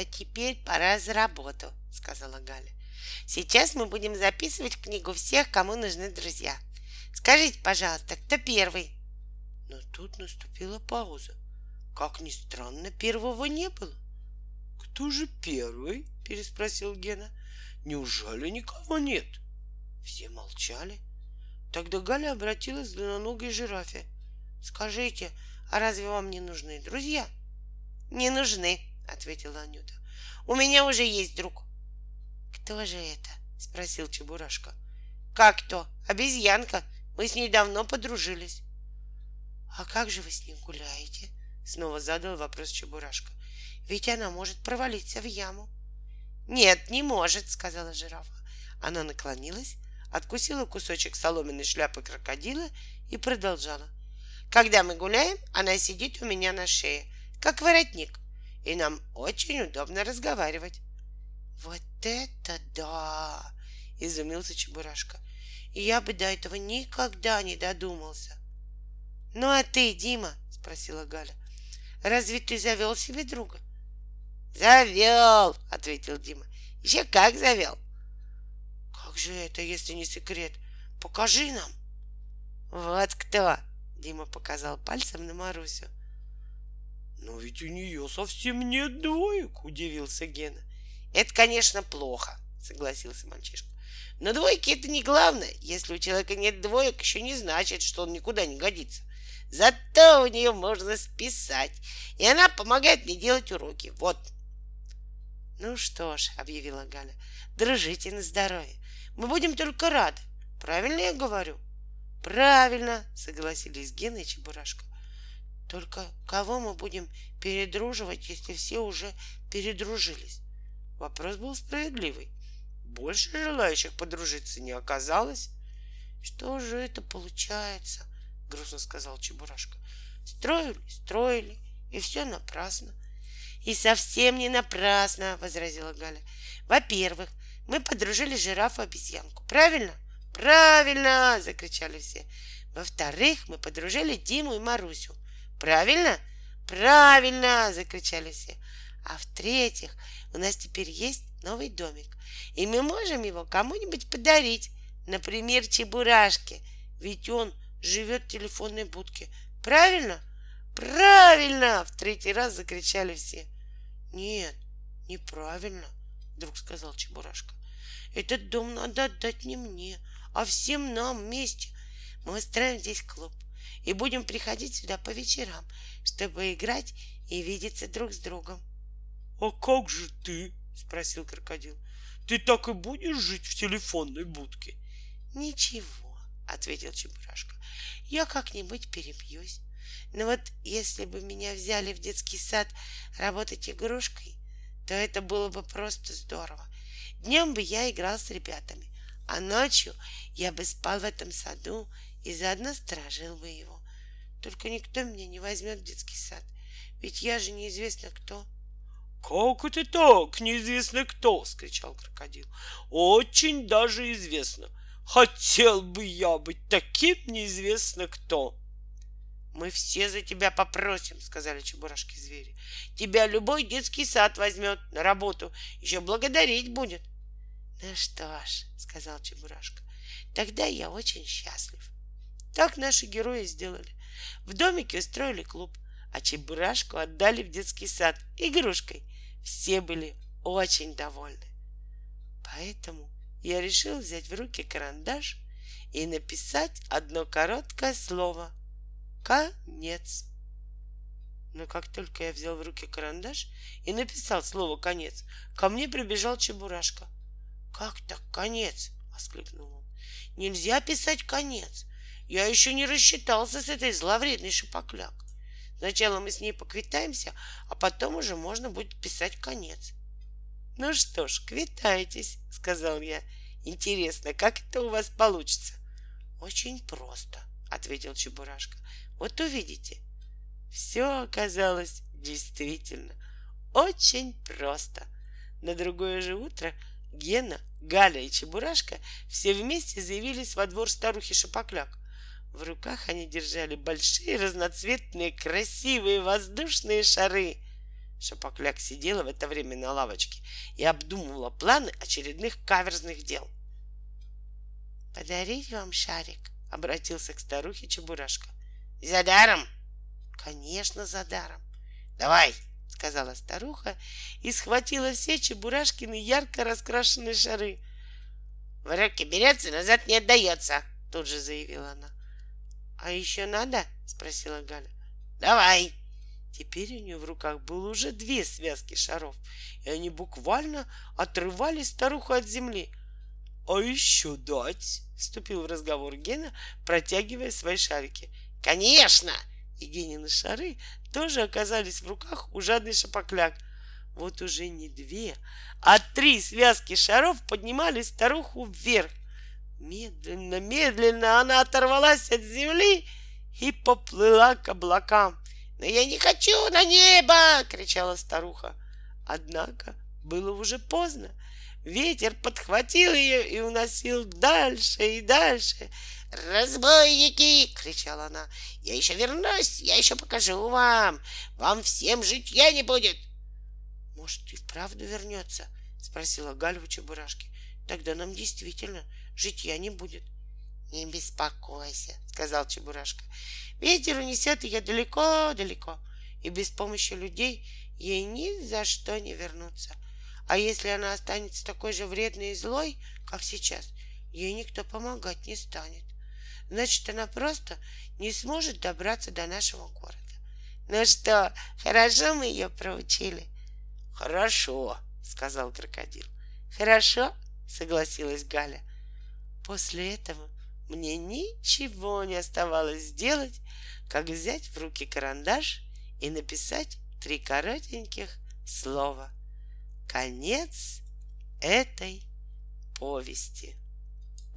А теперь пора за работу, сказала Галя. Сейчас мы будем записывать в книгу всех, кому нужны друзья. Скажите, пожалуйста, кто первый? Но тут наступила пауза. Как ни странно, первого не было. Кто же первый? переспросил Гена. Неужели никого нет? Все молчали. Тогда Галя обратилась к длинноногой жирафе. Скажите, а разве вам не нужны друзья? Не нужны, ответила Анюта. У меня уже есть друг. Кто же это? спросил Чебурашка. Как кто? Обезьянка. Мы с ней давно подружились. А как же вы с ней гуляете? Снова задал вопрос Чебурашка. Ведь она может провалиться в яму. Нет, не может, сказала жирафа. Она наклонилась, откусила кусочек соломенной шляпы крокодила и продолжала. Когда мы гуляем, она сидит у меня на шее, как воротник, и нам очень удобно разговаривать. Вот это да! Изумился Чебурашка. Я бы до этого никогда не додумался. Ну а ты, Дима, спросила Галя, разве ты завел себе друга? Завел, ответил Дима. Еще как завел. Как же это, если не секрет? Покажи нам. Вот кто, Дима показал пальцем на Марусю. Но ведь у нее совсем нет двоек, удивился Гена. Это, конечно, плохо, согласился мальчишка. Но двойки это не главное. Если у человека нет двоек, еще не значит, что он никуда не годится. Зато у нее можно списать. И она помогает мне делать уроки. Вот. Ну что ж, объявила Галя, дружите на здоровье. Мы будем только рады. Правильно я говорю? Правильно, согласились Гена и Чебурашка. Только кого мы будем передруживать, если все уже передружились? Вопрос был справедливый. Больше желающих подружиться не оказалось. Что же это получается? Грустно сказал Чебурашка. Строили, строили, и все напрасно. И совсем не напрасно, возразила Галя. Во-первых, мы подружили жирафу обезьянку. Правильно? Правильно! закричали все. Во-вторых, мы подружили Диму и Марусю. Правильно? Правильно! закричали все. А в-третьих, у нас теперь есть новый домик, и мы можем его кому-нибудь подарить, например, Чебурашке, ведь он живет в телефонной будке. Правильно? Правильно! В третий раз закричали все. Нет, неправильно, вдруг сказал Чебурашка. Этот дом надо отдать не мне, а всем нам вместе. Мы устраиваем здесь клуб и будем приходить сюда по вечерам, чтобы играть и видеться друг с другом. — А как же ты? — спросил крокодил. — Ты так и будешь жить в телефонной будке? — Ничего, — ответил Чебурашка. — Я как-нибудь перебьюсь. Но вот если бы меня взяли в детский сад работать игрушкой, то это было бы просто здорово. Днем бы я играл с ребятами, а ночью я бы спал в этом саду и заодно сторожил бы его. Только никто меня не возьмет в детский сад, ведь я же неизвестно кто. — «Как это так? Неизвестно кто!» — скричал крокодил. «Очень даже известно. Хотел бы я быть таким неизвестно кто!» «Мы все за тебя попросим», — сказали чебурашки звери. «Тебя любой детский сад возьмет на работу, еще благодарить будет». «Ну что ж», — сказал Чебурашка, — «тогда я очень счастлив». Так наши герои сделали. В домике устроили клуб, а Чебурашку отдали в детский сад игрушкой. Все были очень довольны. Поэтому я решил взять в руки карандаш и написать одно короткое слово «Конец». Но как только я взял в руки карандаш и написал слово «конец», ко мне прибежал Чебурашка. «Как так конец?» — воскликнул он. «Нельзя писать конец. Я еще не рассчитался с этой зловредной шипокляк. Сначала мы с ней поквитаемся, а потом уже можно будет писать конец. Ну что ж, квитайтесь, сказал я. Интересно, как это у вас получится? Очень просто, ответил Чебурашка. Вот увидите. Все оказалось действительно очень просто. На другое же утро Гена, Галя и Чебурашка все вместе заявились во двор старухи Шапокляк. В руках они держали большие разноцветные красивые воздушные шары. Шапокляк сидела в это время на лавочке и обдумывала планы очередных каверзных дел. «Подарить вам шарик?» — обратился к старухе Чебурашка. «За даром?» «Конечно, за даром. Давай!» — сказала старуха и схватила все Чебурашкины ярко раскрашенные шары. «В руки берется, назад не отдается!» — тут же заявила она. «А еще надо?» — спросила Галя. «Давай!» Теперь у нее в руках было уже две связки шаров, и они буквально отрывали старуху от земли. «А еще дать?» — вступил в разговор Гена, протягивая свои шарики. «Конечно!» И Генины шары тоже оказались в руках у жадный шапокляк. Вот уже не две, а три связки шаров поднимали старуху вверх. Медленно, медленно она оторвалась от земли и поплыла к облакам. «Но я не хочу на небо!» — кричала старуха. Однако было уже поздно. Ветер подхватил ее и уносил дальше и дальше. «Разбойники!» — кричала она. «Я еще вернусь, я еще покажу вам! Вам всем житья не будет!» «Может, и вправду вернется?» — спросила Галя у Чебурашки. «Тогда нам действительно житья не будет». «Не беспокойся», — сказал Чебурашка. Ветер унесет ее далеко-далеко, и без помощи людей ей ни за что не вернуться. А если она останется такой же вредной и злой, как сейчас, ей никто помогать не станет. Значит, она просто не сможет добраться до нашего города. Ну что, хорошо мы ее проучили? Хорошо, сказал крокодил. Хорошо, согласилась Галя. После этого мне ничего не оставалось сделать, как взять в руки карандаш и написать три коротеньких слова. Конец этой повести.